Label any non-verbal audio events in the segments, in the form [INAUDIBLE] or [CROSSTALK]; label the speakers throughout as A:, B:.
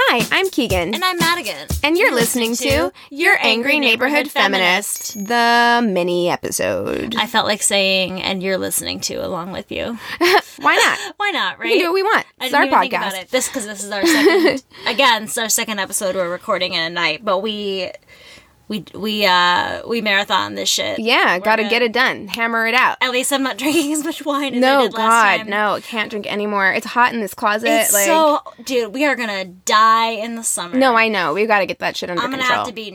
A: Hi, I'm Keegan.
B: And I'm Madigan.
A: And you're listening to Your Angry Neighborhood Feminist, the mini episode.
B: I felt like saying, and you're listening to along with you. [LAUGHS]
A: Why not? [LAUGHS]
B: Why not, right?
A: We can do what we want. It's our
B: even think about
A: podcast.
B: it. This because this is our second. [LAUGHS] again, it's our second episode. We're recording in a night, but we we we uh we marathon this shit.
A: Yeah,
B: We're
A: gotta get it done. Hammer it out.
B: At least I'm not [LAUGHS] drinking as much wine as I
A: No,
B: did last
A: God,
B: time.
A: no, can't drink anymore. It's hot in this closet.
B: It's
A: like,
B: so, dude. We are gonna die in the summer.
A: no, I know. We've got to get that shit under control.
B: I'm gonna
A: control.
B: have to be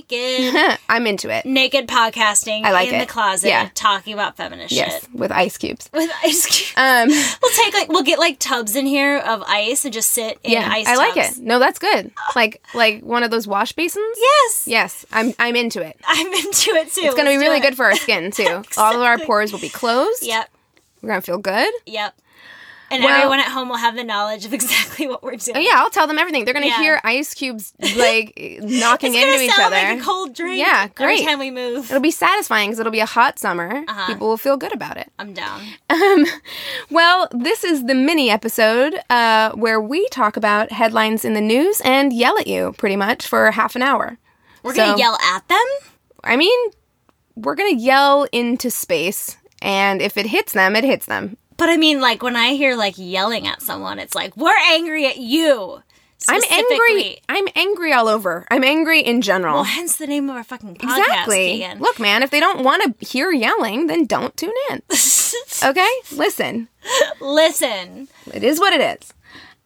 B: naked, [LAUGHS]
A: I'm into it.
B: naked podcasting
A: I like
B: in the closet,
A: Yeah.
B: talking about feminist
A: Yes,
B: shit
A: with ice cubes.
B: with ice cubes. [LAUGHS]
A: Um,
B: We'll take like we'll get like tubs in here of ice and just sit in
A: yeah,
B: ice.
A: I like
B: tubs.
A: it. No, that's good. Like like one of those wash basins.
B: Yes,
A: Yes, I'm I'm into it. [LAUGHS]
B: I'm into it too.
A: It's gonna be really good for our skin [LAUGHS] too. All of our pores will be closed.
B: Yep,
A: We're gonna feel good.
B: yep. And
A: Well-
B: everyone at home will have the knowledge of [LAUGHS] exactly what we're doing.
A: Oh, yeah, I'll tell them everything. They're gonna
B: Yeah.
A: hear ice cubes like knocking into each other.
B: like a cold drink.
A: Yeah, great.
B: Every time we move,
A: It'll be satisfying because it'll be a hot summer.
B: Uh-huh.
A: People will feel good about it.
B: I'm down.
A: Well, this is the mini episode uh, where we talk about headlines in the news and yell at you pretty much for half an hour.
B: We're
A: So-
B: gonna yell at them.
A: I mean, we're gonna yell into space, and if it hits them, it hits them.
B: But I mean, like when I hear like yelling at someone, it's like we're angry at you.
A: I'm angry. I'm angry all over. I'm angry in general.
B: Well, hence the name of our fucking podcast.
A: Exactly.
B: Keegan.
A: Look, man, if they don't want to hear yelling, then don't tune in. [LAUGHS] Okay? Listen.
B: Listen.
A: It is what it is.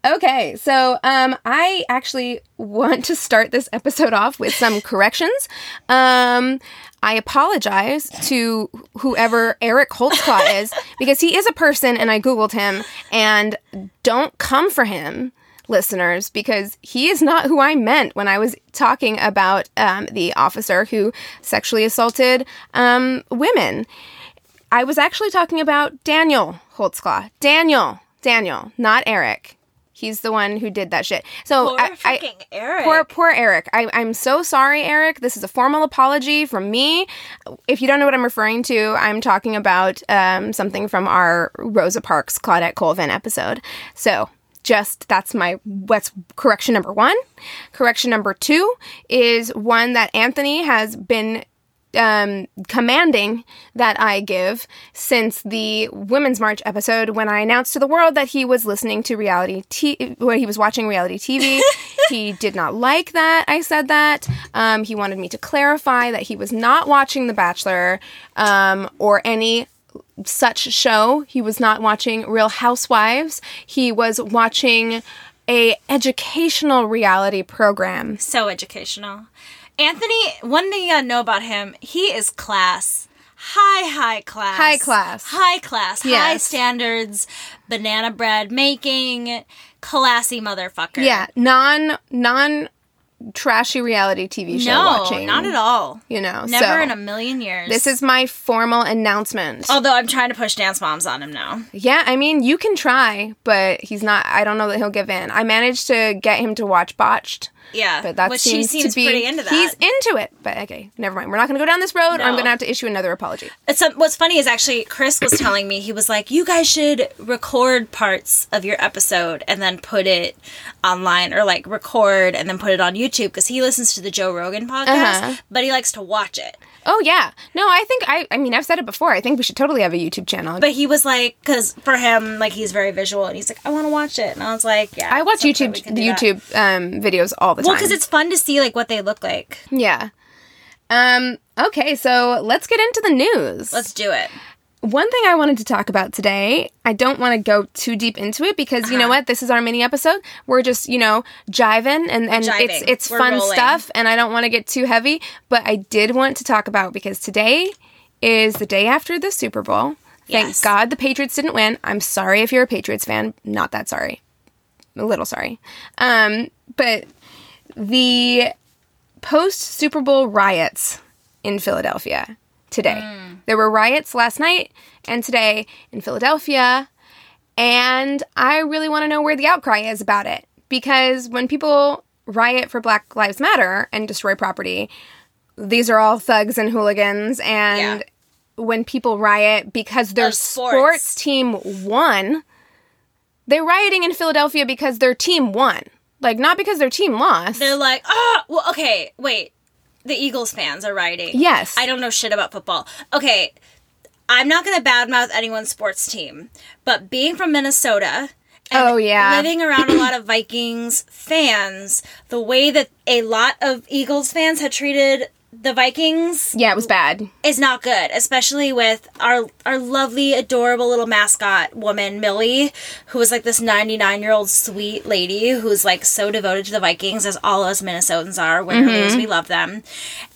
A: Okay, so um, I actually want to start this episode off with some [LAUGHS] corrections. Um, I apologize to whoever Eric Holtzclaw is [LAUGHS] because he is a person and I Googled him and don't come for him, listeners, because he is not who I meant when I was talking about um, the officer who sexually assaulted um, women. I was actually talking about Daniel Holtzclaw. Daniel. Daniel, not Eric. He's the one who did that shit. So
B: Poor
A: I, I-
B: Eric.
A: Poor, poor Eric. I, I'm so sorry, Eric. This is a formal apology from me. If you don't know what I'm referring to, I'm talking about um, something from our Rosa Parks Claudette Colvin episode. So just that's my what's correction number one. Correction number two is one that Anthony has been um, commanding that I give since the Women's March episode when I announced to the world that he was listening to reality t- where he was watching reality TV. [LAUGHS] he did not like that I said that. Um, he wanted me to clarify that he was not watching The Bachelor um, or any such show. He was not watching Real Housewives. He was watching a educational reality program.
B: so educational. Anthony, one thing you gotta know about him, he is class. High, high class.
A: High class.
B: High class. High standards. Banana bread making. Classy motherfucker.
A: Yeah, non non trashy reality TV show
B: no,
A: watching.
B: not at all.
A: You know,
B: Never
A: so
B: in a million years.
A: this is my formal announcement.
B: Although I'm trying to push Dance Moms on him now.
A: Yeah, I mean, you can try, but he's not. I don't know that he'll give in. I managed to get him to watch Botched,
B: Yeah,
A: but that
B: which
A: seems,
B: seems
A: to be
B: pretty into that.
A: he's into it. But okay, never mind. We're not going to go down this road. or I'm going to have to issue another apology.
B: It's um, what's funny is actually Chris was telling me he was like, "You guys should record parts of your episode and then put it online, or like record and then put it on YouTube because he listens to the Joe Rogan podcast,
A: Uh-huh.
B: but he likes to watch it."
A: Oh yeah, no, I think I. I mean, I've said it before. I think we should totally have a YouTube channel.
B: But he was like, because for him, like he's very visual, and he's like, "I want to watch it," and I was like, "Yeah."
A: I watch YouTube
B: we can do that."
A: YouTube um, videos all the
B: Well,
A: time.
B: Well, because it's fun to see like what they look like.
A: yeah. Um. Okay, so let's get into the news.
B: Let's do it.
A: One thing I wanted to talk about today, I don't want to go too deep into it because you know
B: Uh-huh.
A: what? This is our mini episode. We're just, you know, jiving and, and it's it's
B: We're
A: fun
B: rolling.
A: stuff and I don't want to get too heavy, but I did want to talk about because today is the day after the Super Bowl. Thank
B: Yes.
A: God the Patriots didn't win. I'm sorry if you're a Patriots fan. Not that sorry. A little sorry. Um, but the post Super Bowl riots in Philadelphia today. There were riots last night and today in Philadelphia, and I really want to know where the outcry is about it because when people riot for Black Lives Matter and destroy property, these are all thugs and hooligans and when people riot because their
B: sports.
A: sports team won, they're rioting in Philadelphia because their team won. Like not because their team lost.
B: They're like, ah, well, okay, wait. The Eagles fans are writing.
A: Yes.
B: I don't know shit about football. Okay, I'm not going to badmouth anyone's sports team, but being from Minnesota. and
A: Oh, yeah.
B: Living around a lot of Vikings fans, the way that a lot of Eagles fans had treated the Vikings
A: yeah, it was bad.
B: is not good, especially with our our lovely, adorable little mascot woman, Millie, who was like this 99 year old sweet lady who's like so devoted to the Vikings, as all us Minnesotans are. Or lose, mm-hmm. we love them.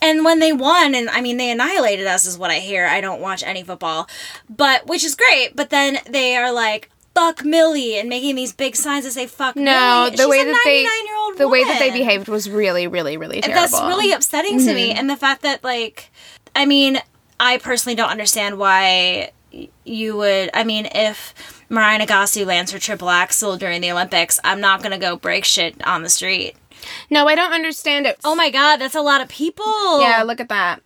B: And when they won, and I mean, they annihilated us, is what I hear. I don't watch any football, but which is great. But then they are like, fuck Millie and making these big signs that say fuck
A: No,
B: Millie.
A: the
B: She's
A: way
B: a
A: that they
B: 99-year-old
A: the way that they behaved was really really really terrible. And.
B: That's really upsetting to
A: Mm-hmm.
B: me. And the fact that, like, I mean, I personally don't understand why you would. I mean, if Mirai Nagasu lands her triple axel during the Olympics, I'm not going to go break shit on the street.
A: No, I don't understand it.
B: Oh my god, that's a lot of people.
A: yeah, look at that.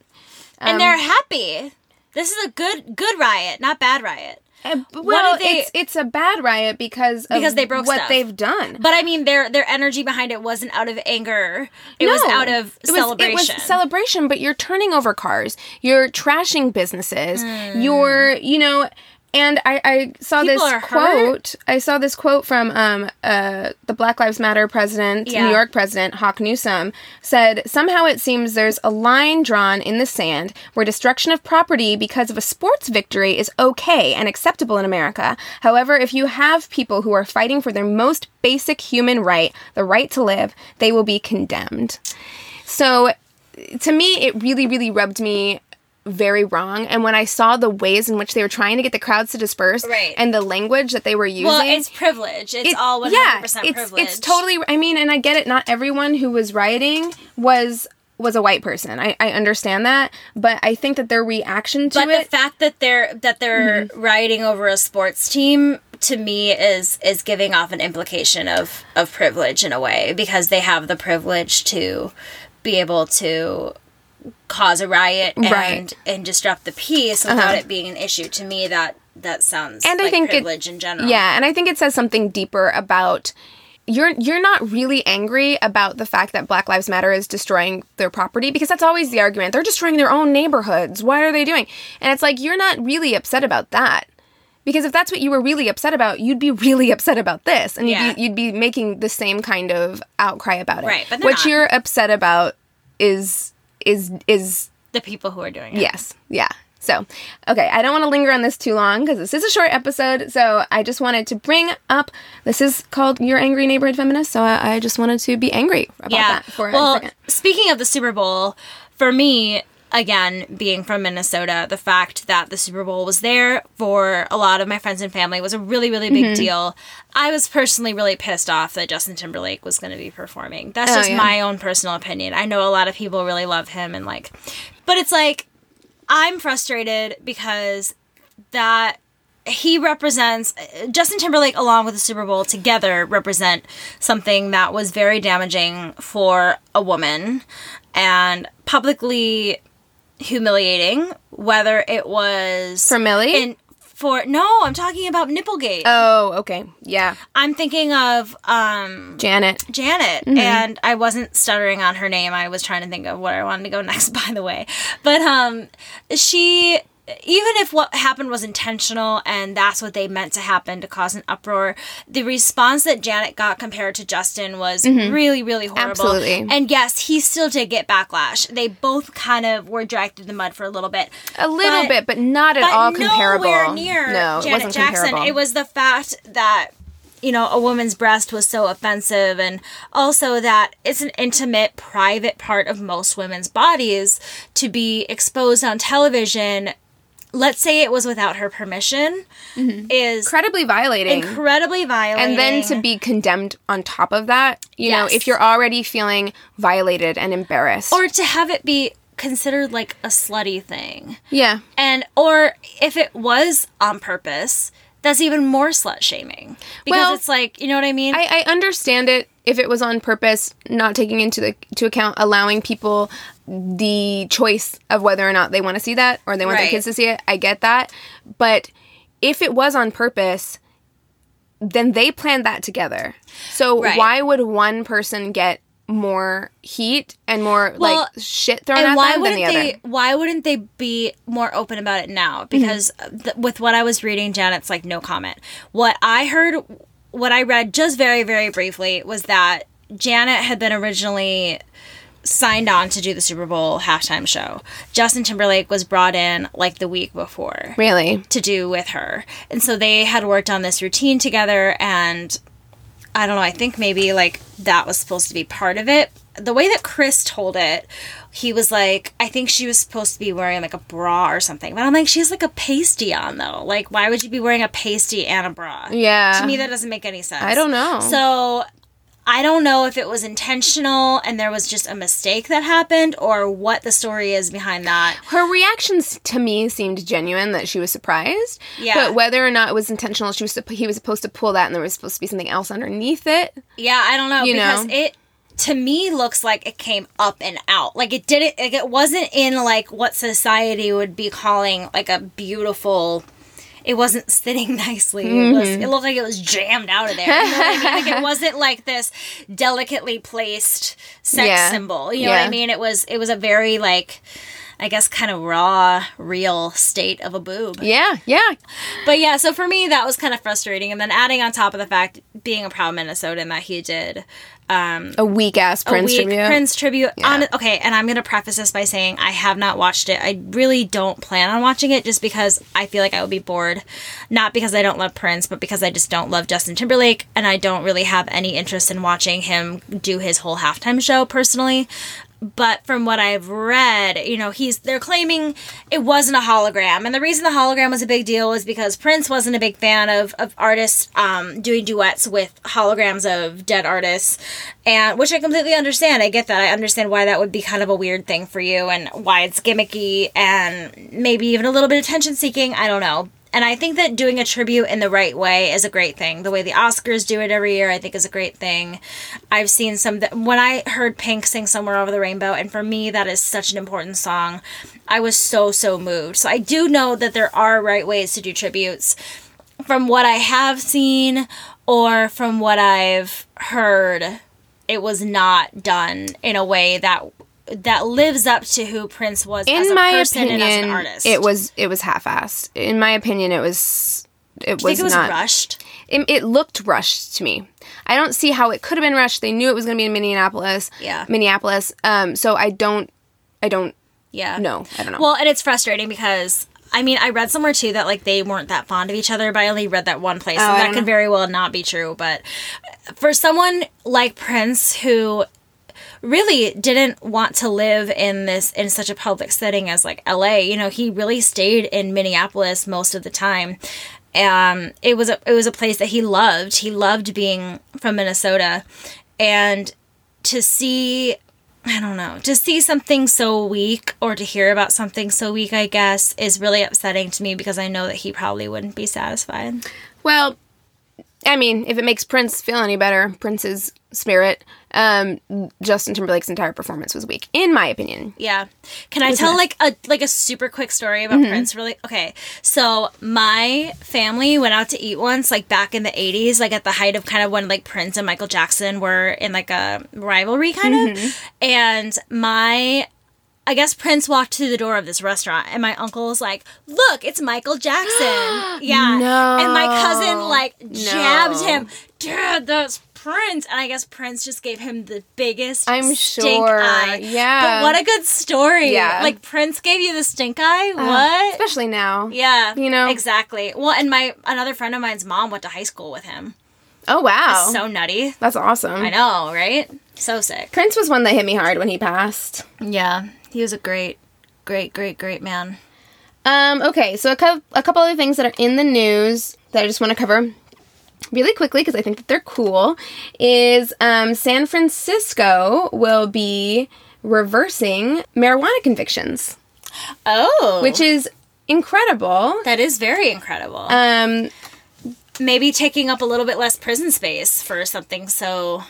A: Um,
B: and they're happy. This is a good good riot, not bad riot.
A: Uh, well,
B: they-
A: it's it's a bad riot because of
B: Because they broke
A: what
B: stuff.
A: they've done.
B: But I mean, their their energy behind it wasn't out of anger. It was out of
A: It was-
B: celebration.
A: It was celebration, but you're turning over cars. You're trashing businesses. You're, you know, and I, I saw.
B: People
A: this quote. I saw this quote from um, uh, the Black Lives Matter president,
B: Yeah.
A: New York president Hawk Newsom, said somehow it seems there's a line drawn in the sand where destruction of property because of a sports victory is okay and acceptable in America. However, if you have people who are fighting for their most basic human right, the right to live, they will be condemned. So to me, it really, really rubbed me very wrong. And when I saw the ways in which they were trying to get the crowds to disperse
B: Right.
A: and the language that they were using.
B: well, it's privilege. It's
A: it-
B: all 100%
A: yeah, it's,
B: privilege.
A: It's totally, I mean, and I get it. Not everyone who was rioting was was a white person. I, I understand that, but I think that their reaction to
B: but
A: it. Mm-hmm.
B: the fact that they're that they're rioting over a sports team to me is is giving off an implication of of privilege in a way because they have the privilege to be able to cause a riot and
A: Right. Uh-huh.
B: and disrupt the peace without it being an issue to me that that sounds
A: and
B: like
A: I think
B: privilege
A: it,
B: in general
A: Yeah, and I think it says something deeper about you're you're not really angry about the fact that Black Lives Matter is destroying their property because that's always the argument. They're destroying their own neighborhoods. What are they doing? And it's like you're not really upset about that. Because if that's what you were really upset about, you'd be [LAUGHS] really upset about this, and you'd, be, you'd be making the same kind of outcry about it.
B: Right, but
A: what
B: not.
A: you're upset about is is is
B: the people who are doing it
A: Yes. Yeah. So, okay, I don't want to linger on this too long because this is a short episode. So, I just wanted to bring up this is called Your Angry Neighborhood Feminist. So, I, I just wanted to be angry about that for
B: well,
A: a second.
B: speaking of the Super Bowl, for me, again, being from Minnesota, the fact that the Super Bowl was there for a lot of my friends and family was a really, really big
A: Mm-hmm.
B: deal. I was personally really pissed off that Justin Timberlake was going to be performing. That's
A: Oh,
B: just
A: yeah.
B: my own personal opinion. I know a lot of people really love him and like, but it's like, I'm frustrated because that he represents Justin Timberlake along with the Super Bowl together represent something that was very damaging for a woman and publicly humiliating whether it was
A: For Millie?
B: in for no I'm talking about Nipplegate
A: Oh, okay. Yeah.
B: I'm thinking of um
A: Janet.
B: Janet, and I wasn't stuttering on her name. I was trying to think of where I wanted to go [LAUGHS] next, by the way. But um, she, even if what happened was intentional and that's what they meant to happen to cause an uproar, the response that Janet got compared to Justin was mm-hmm. really, really horrible.
A: Absolutely.
B: And yes, he still did get backlash. They both kind of were dragged through the mud for a little bit.
A: A little
B: But-
A: bit, but not at
B: but
A: all comparable.
B: nowhere near
A: no, it
B: Janet
A: wasn't
B: Jackson.
A: comparable.
B: It was the fact that you know a woman's breast was so offensive, and also that it's an intimate, private part of most women's bodies to be exposed on television. Let's say it was without her permission, mm-hmm. is
A: incredibly violating.
B: incredibly violating.
A: and then to be condemned on top of that, you know, if you're already feeling violated and embarrassed.
B: or to have it be considered like a slutty thing.
A: yeah.
B: And or if it was on purpose, that's even more slut shaming. Because
A: Well,
B: it's like, you know what I mean?
A: I, I understand it if it was on purpose, not taking into the to account allowing people the choice of whether or not they want to see that or they want their kids to see it. I get that. But if it was on purpose, then they planned that together. So
B: Right.
A: why would one person get more heat and more
B: Well,
A: like shit thrown at
B: why
A: them than
B: wouldn't
A: the
B: they
A: other?
B: why wouldn't they be more open about it now because mm. th- with what i was reading janet's like no comment what i heard what i read just very very briefly was that janet had been originally signed on to do the super bowl halftime show justin timberlake was brought in like the week before
A: Really?
B: to do with her. And so they had worked on this routine together and I don't know, I think maybe like that was supposed to be part of it. The way that Chris told it, he was like, I think she was supposed to be wearing like a bra or something. But I'm like, she has like a pasty on though. Like, why would you be wearing a pasty and a bra?
A: Yeah.
B: To me, that doesn't make any sense.
A: I don't know.
B: So I don't know if it was intentional and there was just a mistake that happened or what the story is behind that.
A: her reactions to me seemed genuine that she was surprised.
B: Yeah.
A: But whether or not it was intentional, she was he was supposed to pull that, and there was supposed to be something else underneath it.
B: Yeah, I don't know
A: You
B: because
A: know?
B: it to me looks like it came up and out. Like it didn't like it wasn't in like what society would be calling like a beautiful it wasn't [LAUGHS] sitting nicely. It
A: Mm-hmm.
B: it looked like it was jammed out of there. You know what I mean? Like it [LAUGHS] wasn't like this delicately placed sex
A: Yeah.
B: symbol. You know what I mean? It was it was a very like I guess kind of raw, real state of a boob.
A: Yeah, yeah.
B: But yeah, so for me that was kind of frustrating. And then adding on top of the fact being a proud Minnesotan that he did um,
A: A weak ass Prince
B: week
A: tribute.
B: Prince tribute. On, okay, and I'm gonna preface this by saying I have not watched it. I really don't plan on watching it just because I feel like I would be bored. Not because I don't love Prince, but because I just don't love Justin Timberlake, and I don't really have any interest in watching him do his whole halftime show personally. But from what I've read, you know, he's they're claiming it wasn't a hologram, and the reason the hologram was a big deal was because Prince wasn't a big fan of of artists um, doing duets with holograms of dead artists, and which I completely understand. I get that. I understand why that would be kind of a weird thing for you, and why it's gimmicky and maybe even a little bit attention seeking. I don't know. And I think that doing a tribute in the right way is a great thing. The way the Oscars do it every year, I think, is a great thing. I've seen some that when I heard Pink sing "Somewhere Over the Rainbow," and for me, that is such an important song. I was so so moved. So I do know that there are right ways to do tributes. From what I have seen, or from what I've heard, it was not done in a way that that lives up to who Prince was as
A: In
B: a
A: my
B: person and as an
A: opinion,
B: artist.
A: it was it was half assed. In my opinion, it was it was,
B: think it was
A: not
B: rushed.
A: It, it looked rushed to me. I don't see how it could have been rushed. They knew it was going to be in Minneapolis.
B: Yeah.
A: Minneapolis. Um. So I don't. I don't
B: Yeah.
A: No, I don't know.
B: Well, and it's frustrating because I mean, I read somewhere too that like they weren't that fond of each other, but I only read that one place,
A: Oh,
B: and that could
A: know.
B: very well not be true. But for someone like Prince, who really didn't want to live in this in such a public setting as like LA. You know, he really stayed in Minneapolis most of the time. Um, it was a it was a place that he loved. He loved being from Minnesota, and to see I don't know, to see something so weak or to hear about something so weak, I guess, is really upsetting to me because I know that he probably wouldn't be satisfied.
A: Well, I mean, if it makes Prince feel any better, Prince's spirit, um, Justin Timberlake's entire performance was weak, in my opinion.
B: Yeah. Can I tell like a like a super quick story about Prince really? Okay. So, my family went out to eat once like back in the 80s, like at the height of kind of when like Prince and Michael Jackson were in like a rivalry kind of. And my I guess Prince walked through the door of this restaurant, and my uncle was like, "Look, it's Michael Jackson." [GASPS] yeah,
A: No.
B: and my cousin like jabbed
A: No.
B: him. Dude, that's Prince, and I guess Prince just gave him the biggest.
A: I'm
B: stink
A: sure.
B: eye.
A: Yeah.
B: but what a good story.
A: Yeah.
B: like Prince gave you the stink eye. Uh, what?
A: Especially now.
B: yeah,
A: you know?
B: exactly. Well, and my another friend of mine's mom went to high school with him.
A: Oh, wow.
B: So nutty.
A: That's awesome.
B: I know, right? So sick.
A: Prince was one that hit me hard when he passed.
B: Yeah, he was a great, great, great, great man.
A: Um, okay, so a, cou- a couple other things that are in the news that I just want to cover really quickly because I think that they're cool is um, San Francisco will be reversing marijuana convictions,
B: Oh,
A: which is incredible.
B: that is very incredible.
A: Um,
B: Maybe taking up a little bit less prison space for something so.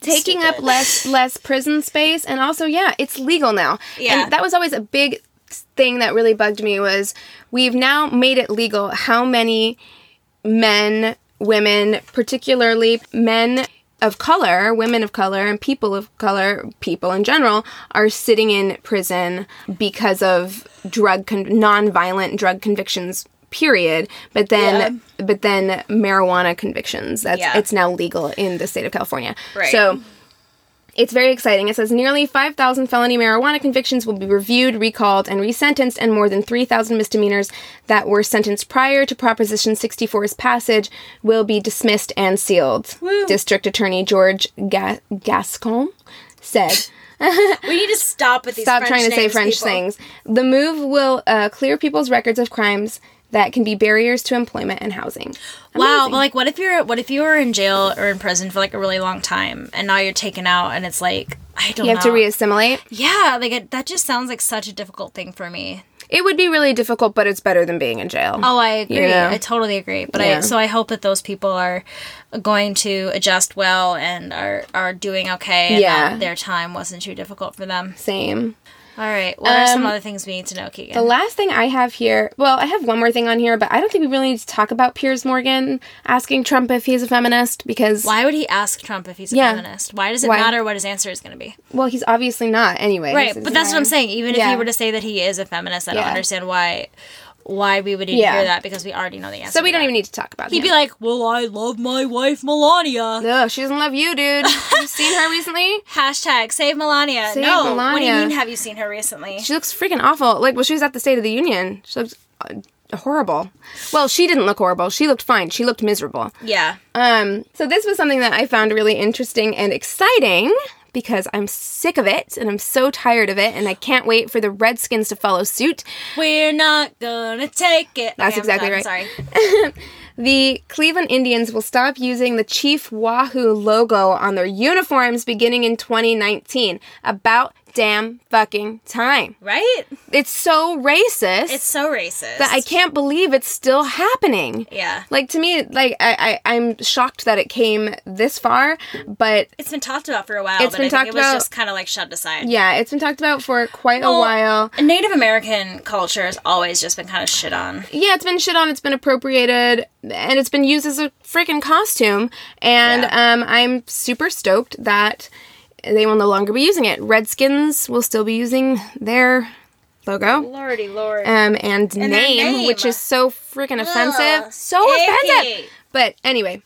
A: Taking up less [LAUGHS] less prison space and also yeah it's legal now
B: Yeah.
A: and that was always a big thing that really bugged me was we've now made it legal how many men women particularly men of color women of color and people of color people in general are sitting in prison because of drug con- non-violent drug convictions period but then but then marijuana convictions that's
B: Yeah.
A: it's now legal in the state of california
B: Right.
A: so it's very exciting. It says nearly 5,000 felony marijuana convictions will be reviewed, recalled, and resentenced, and more than 3,000 misdemeanors that were sentenced prior to Proposition 64's passage will be dismissed and sealed. District Attorney George Ga- Gascon said. [LAUGHS]
B: We need to stop with these.
A: Stop
B: French
A: trying to say French
B: people.
A: things. The move will uh, clear people's records of crimes that can be barriers to employment and housing.
B: Wow, but like, what if you're what if you were in jail or in prison for like a really long time, and now you're taken out, and it's like I don't
A: you
B: know.
A: have to reassimilate.
B: yeah, like it, that just sounds like such a difficult thing for me.
A: It would be really difficult, but it's better than being in jail.
B: Oh, I agree.
A: Yeah.
B: I totally agree. But
A: Yeah.
B: I so I hope that those people are going to adjust well and are are doing okay. And
A: Yeah.
B: that their time wasn't too difficult for them.
A: Same.
B: All right. What are some
A: Um,
B: other things we need to know, Keegan?
A: The last thing I have here, well, I have one more thing on here, but I don't think we really need to talk about Piers Morgan asking Trump if he's a feminist because,
B: Why would he ask Trump if he's a
A: Yeah.
B: feminist? Why does it
A: Why?
B: matter what his answer is going to be?
A: well, he's obviously not anyway.
B: Right, but that's what I'm saying. Even if he were to say that he is a feminist, I don't
A: Yeah.
B: understand why why we would even
A: Yeah.
B: hear that because we already know the answer.
A: So we
B: to
A: don't
B: that.
A: even need to talk about that.
B: He'd
A: him.
B: be like, "Well, I love my wife Melania."
A: no, she doesn't love you, dude. [LAUGHS] Have you seen her recently?
B: Hashtag save Melania.
A: Save
B: no, what do you
A: Melania.
B: mean? Have you seen her recently?
A: She looks freaking awful. Like, well, she was at the State of the Union. She looks uh, horrible. Well, she didn't look horrible. She looked fine. She looked miserable.
B: yeah.
A: Um, so this was something that I found really interesting and exciting because I'm sick of it and I'm so tired of it and I can't wait for the Redskins to follow suit.
B: We're not gonna take it.
A: That's
B: Okay,
A: exactly
B: done.
A: right.
B: Sorry. [LAUGHS]
A: The Cleveland Indians will stop using the Chief Wahoo logo on their uniforms beginning in 2019. About damn fucking time.
B: Right?
A: It's so racist
B: It's so racist.
A: that I can't believe it's still happening.
B: Yeah.
A: Like to me, like I, I I'm shocked that it came this far, but
B: It's been talked about for a while,
A: It's
B: but
A: been
B: I think
A: talked
B: it was
A: about-
B: just kind of like shoved aside.
A: yeah, it's been talked about for quite a
B: Well,
A: while.
B: Native American culture has always just been kind of shit on.
A: Yeah, it's been shit on, it's been appropriated, and it's been used as a freaking costume. And
B: Yeah.
A: um, I'm super stoked that they will no longer be using it. Redskins will still be using their logo.
B: Lordy lord.
A: Um, and,
B: their
A: name,
B: name.
A: which is so freaking offensive.
B: Ugh,
A: so
B: icky.
A: offensive. But anyway,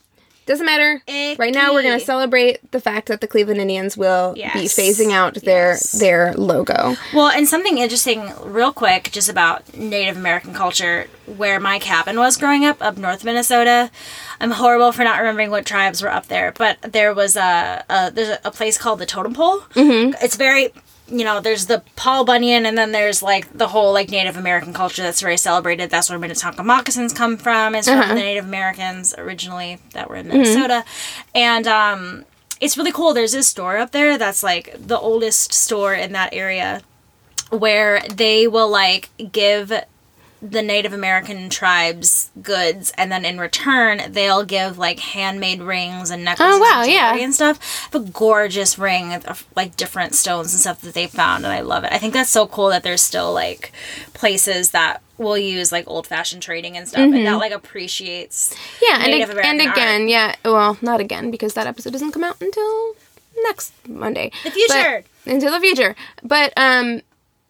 A: Doesn't matter. Right now, we're going to celebrate the fact that the Cleveland Indians will be phasing out their
B: Yes.
A: their logo.
B: Well, and something interesting, real quick, just about Native American culture, where my cabin was growing up, up north Minnesota. I'm horrible for not remembering what tribes were up there, but there was a, a there's a place called the Totem Pole. Mm-hmm. It's very, you know, there's the Paul Bunyan, and then there's like the whole like Native American culture that's very celebrated. That's where Minnetonka moccasins come from. Is from the Native Americans originally that were in Minnesota, and um, it's really cool. There's this store up there that's like the oldest store in that area where they will like give the Native American tribes goods, and then in return they'll give like handmade rings and necklaces
A: Oh, wow,
B: and,
A: yeah.
B: and stuff. A gorgeous ring of like different stones and stuff that they found, and I love it. I think that's so cool that there's still like places that will use like old fashioned trading and stuff, and that like appreciates
A: Mm-hmm. Yeah, and,
B: Native
A: ag- and again,
B: art.
A: yeah, well, not again because that episode doesn't come out until next Monday.
B: The future.
A: But, until the future. But um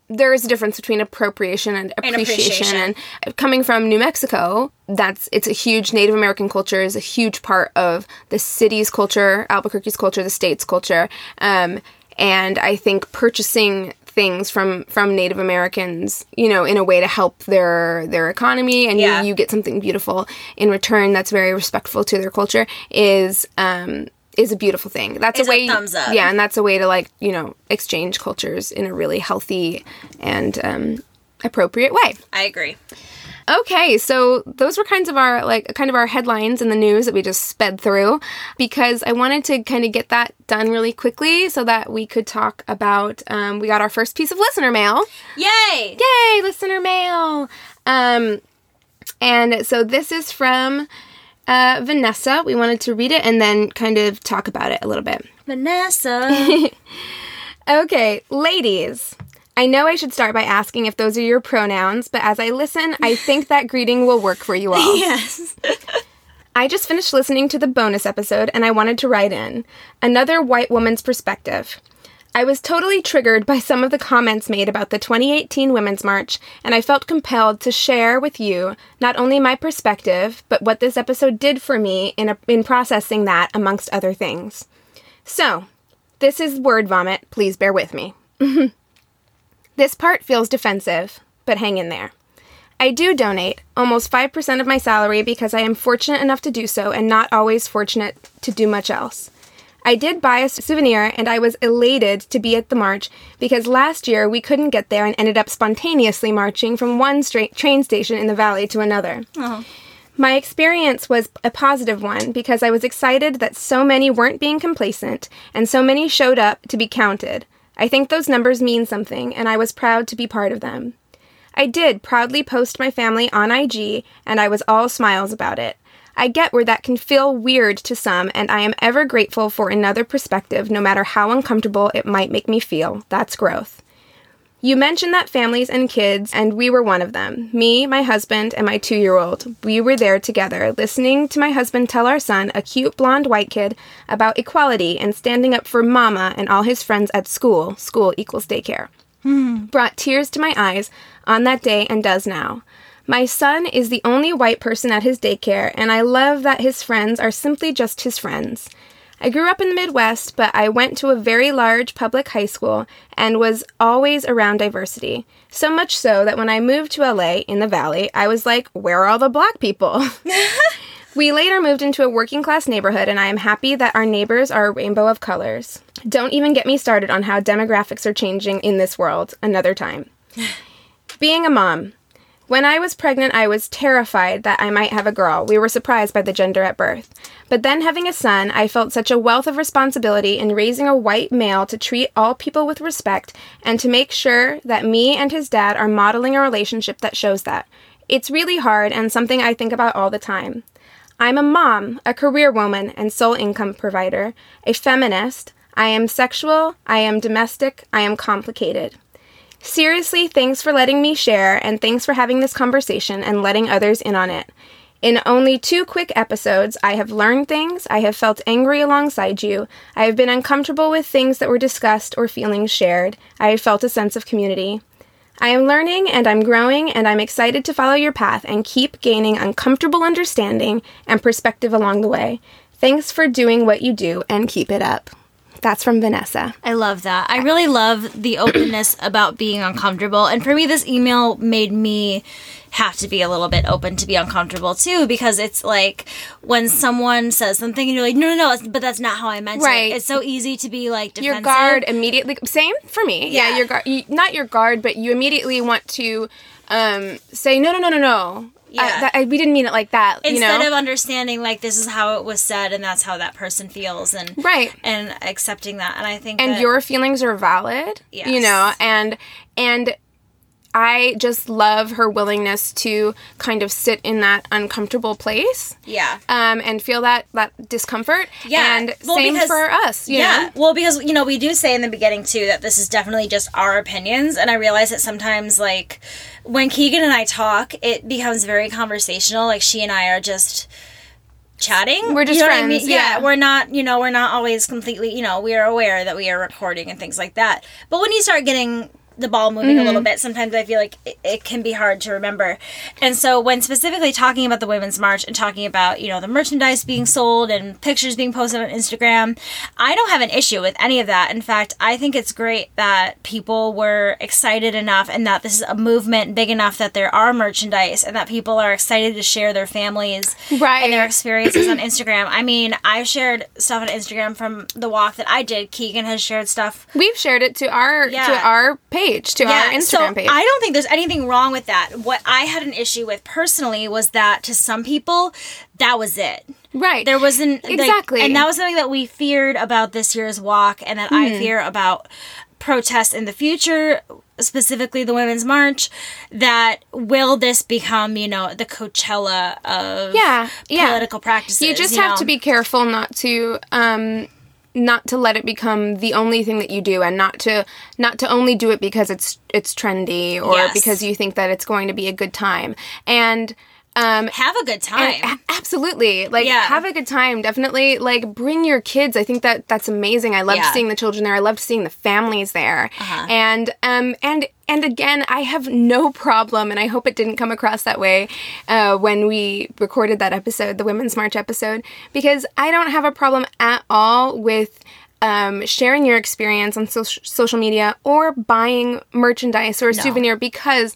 A: there is a difference between appropriation and appreciation.
B: appreciation.
A: And coming from New Mexico, that's it's a huge Native American culture is a huge part of the city's culture, Albuquerque's culture, the state's culture. Um, and I think purchasing things from from Native Americans, you know, in a way to help their their economy, and
B: Yeah.
A: you, you get something beautiful in return that's very respectful to their culture is um, is a beautiful thing. That's a
B: a
A: way,
B: thumbs up.
A: yeah, and that's a way to like you know exchange cultures in a really healthy and um, appropriate way.
B: I agree.
A: Okay, so those were kinds of our like kind of our headlines in the news that we just sped through because I wanted to kind of get that done really quickly so that we could talk about um, we got our first piece of listener mail.
B: Yay!
A: Yay, listener mail. Um, and so this is from uh, Vanessa. We wanted to read it and then kind of talk about it a little bit. [LAUGHS]
B: Vanessa.
A: Okay, ladies. I know I should start by asking if those are your pronouns, but as I listen, I think that [LAUGHS] greeting will work for you all.
B: yes.
A: I just finished listening to the bonus episode and I wanted to write in another white woman's perspective. I was totally triggered by some of the comments made about the 2018 Women's March, and I felt compelled to share with you not only my perspective, but what this episode did for me in, a, in processing that, amongst other things. So, this is word vomit. Please bear with me. [LAUGHS] this part feels defensive, but hang in there. I do donate almost 5% of my salary because I am fortunate enough to do so and not always fortunate to do much else. I did buy a souvenir and I was elated to be at the march because last year we couldn't get there and ended up spontaneously marching from one straight train station in the valley to another. Uh-huh. My experience was a positive one because I was excited that so many weren't being complacent and so many showed up to be counted. I think those numbers mean something and I was proud to be part of them. I did proudly post my family on IG, and I was all smiles about it. I get where that can feel weird to some, and I am ever grateful for another perspective, no matter how uncomfortable it might make me feel. That's growth. You mentioned that families and kids, and we were one of them. Me, my husband, and my two year old. We were there together, listening to my husband tell our son, a cute blonde white kid, about equality and standing up for mama and all his friends at school. School equals daycare hmm. brought tears to my eyes on that day and does now. My son is the only white person at his daycare, and I love that his friends are simply just his friends. I grew up in the Midwest, but I went to a very large public high school and was always around diversity. So much so that when I moved to LA in the Valley, I was like, where are all the black people? [LAUGHS] We later moved into a working class neighborhood, and I am happy that our neighbors are a rainbow of colors. Don't even get me started on how demographics are changing in this world, another time. [LAUGHS] Being a mom. When I was pregnant, I was terrified that I might have a girl. We were surprised by the gender at birth. But then having a son, I felt such a wealth of responsibility in raising a white male to treat all people with respect and to make sure that me and his dad are modeling a relationship that shows that. It's really hard and something I think about all the time. I'm a mom, a career woman, and sole income provider, a feminist. I am sexual, I am domestic, I am complicated. Seriously, thanks for letting me share, and thanks for having this conversation and letting others in on it. In only two quick episodes, I have learned things, I have felt angry alongside you, I have been uncomfortable with things that were discussed or feelings shared, I have felt a sense of community. I am learning and I'm growing, and I'm excited to follow your path and keep gaining uncomfortable understanding and perspective along the way. Thanks for doing what you do and keep it up. That's from Vanessa.
B: I love that. I really love the [CLEARS THROAT] openness about being uncomfortable. And for me, this email made me have to be a little bit open to be uncomfortable too, because it's like when someone says something and you're like, no, no, no, but that's not how I meant
A: Right.
B: it. It's so easy to be like defensive.
A: Your guard immediately. Same for me. Yeah,
B: Yeah.
A: your guard. Not your guard, but you immediately want to um, say no, no, no, no, no.
B: Yeah.
A: Uh, that, I, we didn't mean it like that.
B: Instead
A: you know?
B: of understanding like this is how it was said and that's how that person feels and
A: Right.
B: and accepting that and I think
A: and
B: that,
A: your feelings are valid you know and and i just love her willingness to kind of sit in that uncomfortable place
B: yeah
A: um, and feel that that discomfort
B: Yeah.
A: and
B: Well,
A: same
B: because-
A: for us
B: yeah.
A: know
B: Well, because you know we do say in the beginning too that this is definitely just our opinions, and I realize that sometimes like when Keegan and I talk, it becomes very conversational. Like she and I are just chatting.
A: We're just
B: You know what I
A: friends,
B: mean?
A: yeah.
B: we're not. You know, we're not always completely. You know, we are aware that we are recording and things like that. But when you start getting the ball moving a little mm-hmm. bit, sometimes I feel like it, it can be hard to remember. And so when specifically talking about the Women's March and talking about, you know, the merchandise being sold and pictures being posted on Instagram, I don't have an issue with any of that. In fact, I think it's great that people were excited enough and that this is a movement big enough that there are merchandise and that people are excited to share their families
A: Right.
B: and their experiences on [CLEARS THROAT] Instagram. I mean, I've shared stuff on Instagram from the walk that I did. Keegan has shared stuff
A: we've shared it to our
B: Yeah.
A: to our page to our instagram
B: so
A: page
B: I don't think there's anything wrong with that. What I had an issue with personally was that to some people, that was it.
A: right
B: There wasn't like-
A: Exactly.
B: and that was something that we feared about this year's walk, and that
A: Hmm.
B: I fear about protests in the future, specifically the Women's March. That will this become, you know, the Coachella of
A: yeah yeah
B: political practices?
A: you just have
B: know?
A: to be careful not to um not to let it become the only thing that you do and not to not to only do it because it's it's trendy or
B: Yes.
A: because you think that it's going to be a good time and um
B: have a good time.
A: and absolutely like
B: Yeah.
A: have a good time definitely like bring your kids i think that that's amazing i loved
B: Yeah. Uh-huh.
A: seeing the children there i loved seeing the families there and um and and again i have no problem and i hope it didn't come across that way uh, when we recorded that episode the women's march episode because i don't have a problem at all with um, sharing your experience on so- social media or buying merchandise or a souvenir because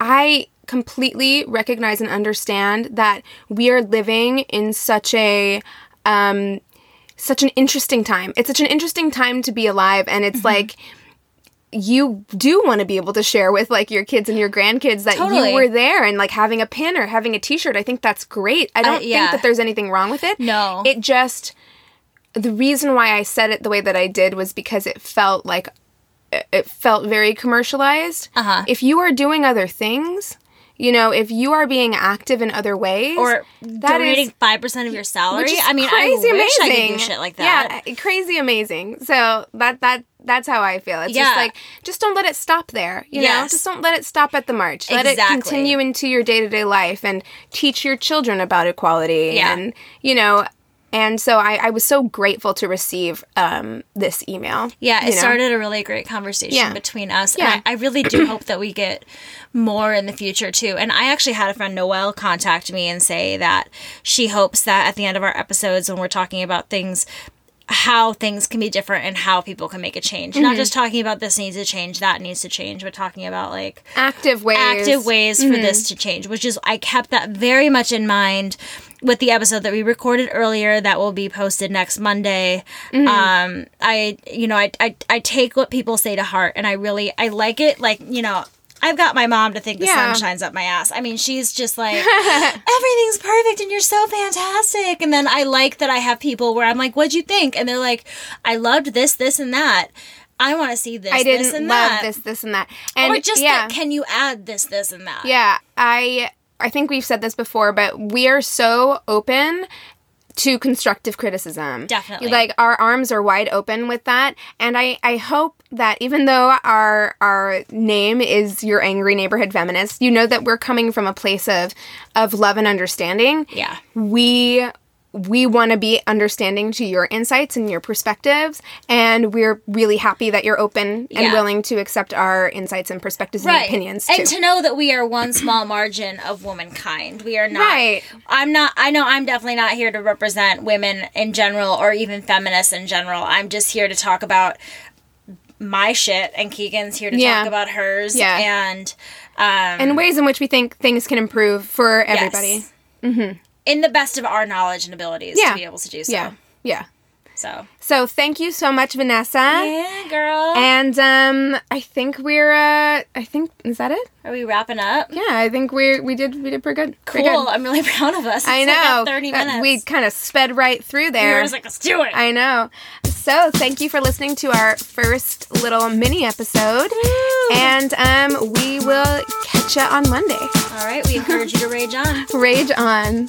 A: I completely recognize and understand that we are living in such a um such an interesting time. It's such an interesting time to be alive and
B: Mm-hmm.
A: it's like you do want to be able to share with like your kids and your grandkids that
B: Totally.
A: you were there and like having a pin or having a t-shirt. I think that's great. I don't
B: yeah.
A: think that there's anything wrong with it.
B: No.
A: It just the reason why I said it the way that I did was because it felt like it felt very commercialized.
B: Uh-huh.
A: If you are doing other things, you know, if you are being active in other ways,
B: or
A: that
B: donating five percent of your salary.
A: which is
B: I mean,
A: crazy
B: I wish
A: amazing.
B: I could do shit like that.
A: Yeah, uh, crazy amazing. So that that that's how I feel. It's
B: Yeah.
A: just like just don't let it stop there. You know, just don't let it stop at the march. Let
B: Exactly.
A: it continue into your day to day life and teach your children about equality.
B: Yeah.
A: and you know. And so I, I was so grateful to receive um, this email.
B: Yeah, it
A: you know?
B: started a really great conversation
A: Yeah.
B: between us.
A: Yeah.
B: And I, I really do hope that we get more in the future too. And I actually had a friend, Noelle, contact me and say that she hopes that at the end of our episodes, when we're talking about things, how things can be different and how people can make a change.
A: Mm-hmm.
B: Not just talking about this needs to change, that needs to change, but talking about like
A: active ways.
B: active ways
A: Mm-hmm.
B: for this to change, which is I kept that very much in mind with the episode that we recorded earlier that will be posted next Monday.
A: Mm-hmm.
B: Um, I you know I, I I take what people say to heart, and I really I like it. Like you know. I've got my mom to think the
A: Yeah.
B: sun shines up my ass. I mean, she's just like, [LAUGHS] everything's perfect and you're so fantastic. And then I like that I have people where I'm like, what'd you think? And they're like, I loved this, this, and that. I want to see this,
A: I
B: this,
A: didn't
B: and
A: love
B: that.
A: this, this, and that. And
B: or just
A: yeah,
B: that, can you add this, this, and that?
A: yeah. I I think we've said this before, but we are so open to constructive criticism.
B: Definitely.
A: Like our arms are wide open with that. And I, I hope that even though our our name is your angry neighborhood feminist, you know that we're coming from a place of of love and understanding.
B: Yeah.
A: We we want to be understanding to your insights and your perspectives. And we're really happy that you're open and
B: Yeah.
A: willing to accept our insights and perspectives and opinions too.
B: and to know that we are one small margin of womankind. We are not.
A: Right.
B: I'm not. I know I'm definitely not here to represent women in general or even feminists in general. I'm just here to talk about my shit, and Keegan's here to
A: Yeah.
B: talk about hers.
A: Yeah.
B: And um,
A: and ways in which we think things can improve for everybody.
B: yes. In the best of our knowledge and abilities
A: Yeah.
B: to be able to do so.
A: Yeah. Yeah.
B: So
A: So thank you so much, Vanessa.
B: yeah, girl.
A: And um I think we're uh I think is that it?
B: are we wrapping up?
A: Yeah, I think we're we did we did pretty good. Pretty
B: Cool.
A: good.
B: I'm really [LAUGHS] proud of us. It's
A: I know.
B: at Thirty
A: Uh,
B: minutes.
A: We kind of sped right through
B: we
A: there.
B: were just like, let's do it.
A: I know. So thank you for listening to our first little mini episode. And um we will catch you on Monday.
B: All right. We encourage you to rage on. [LAUGHS]
A: Rage on.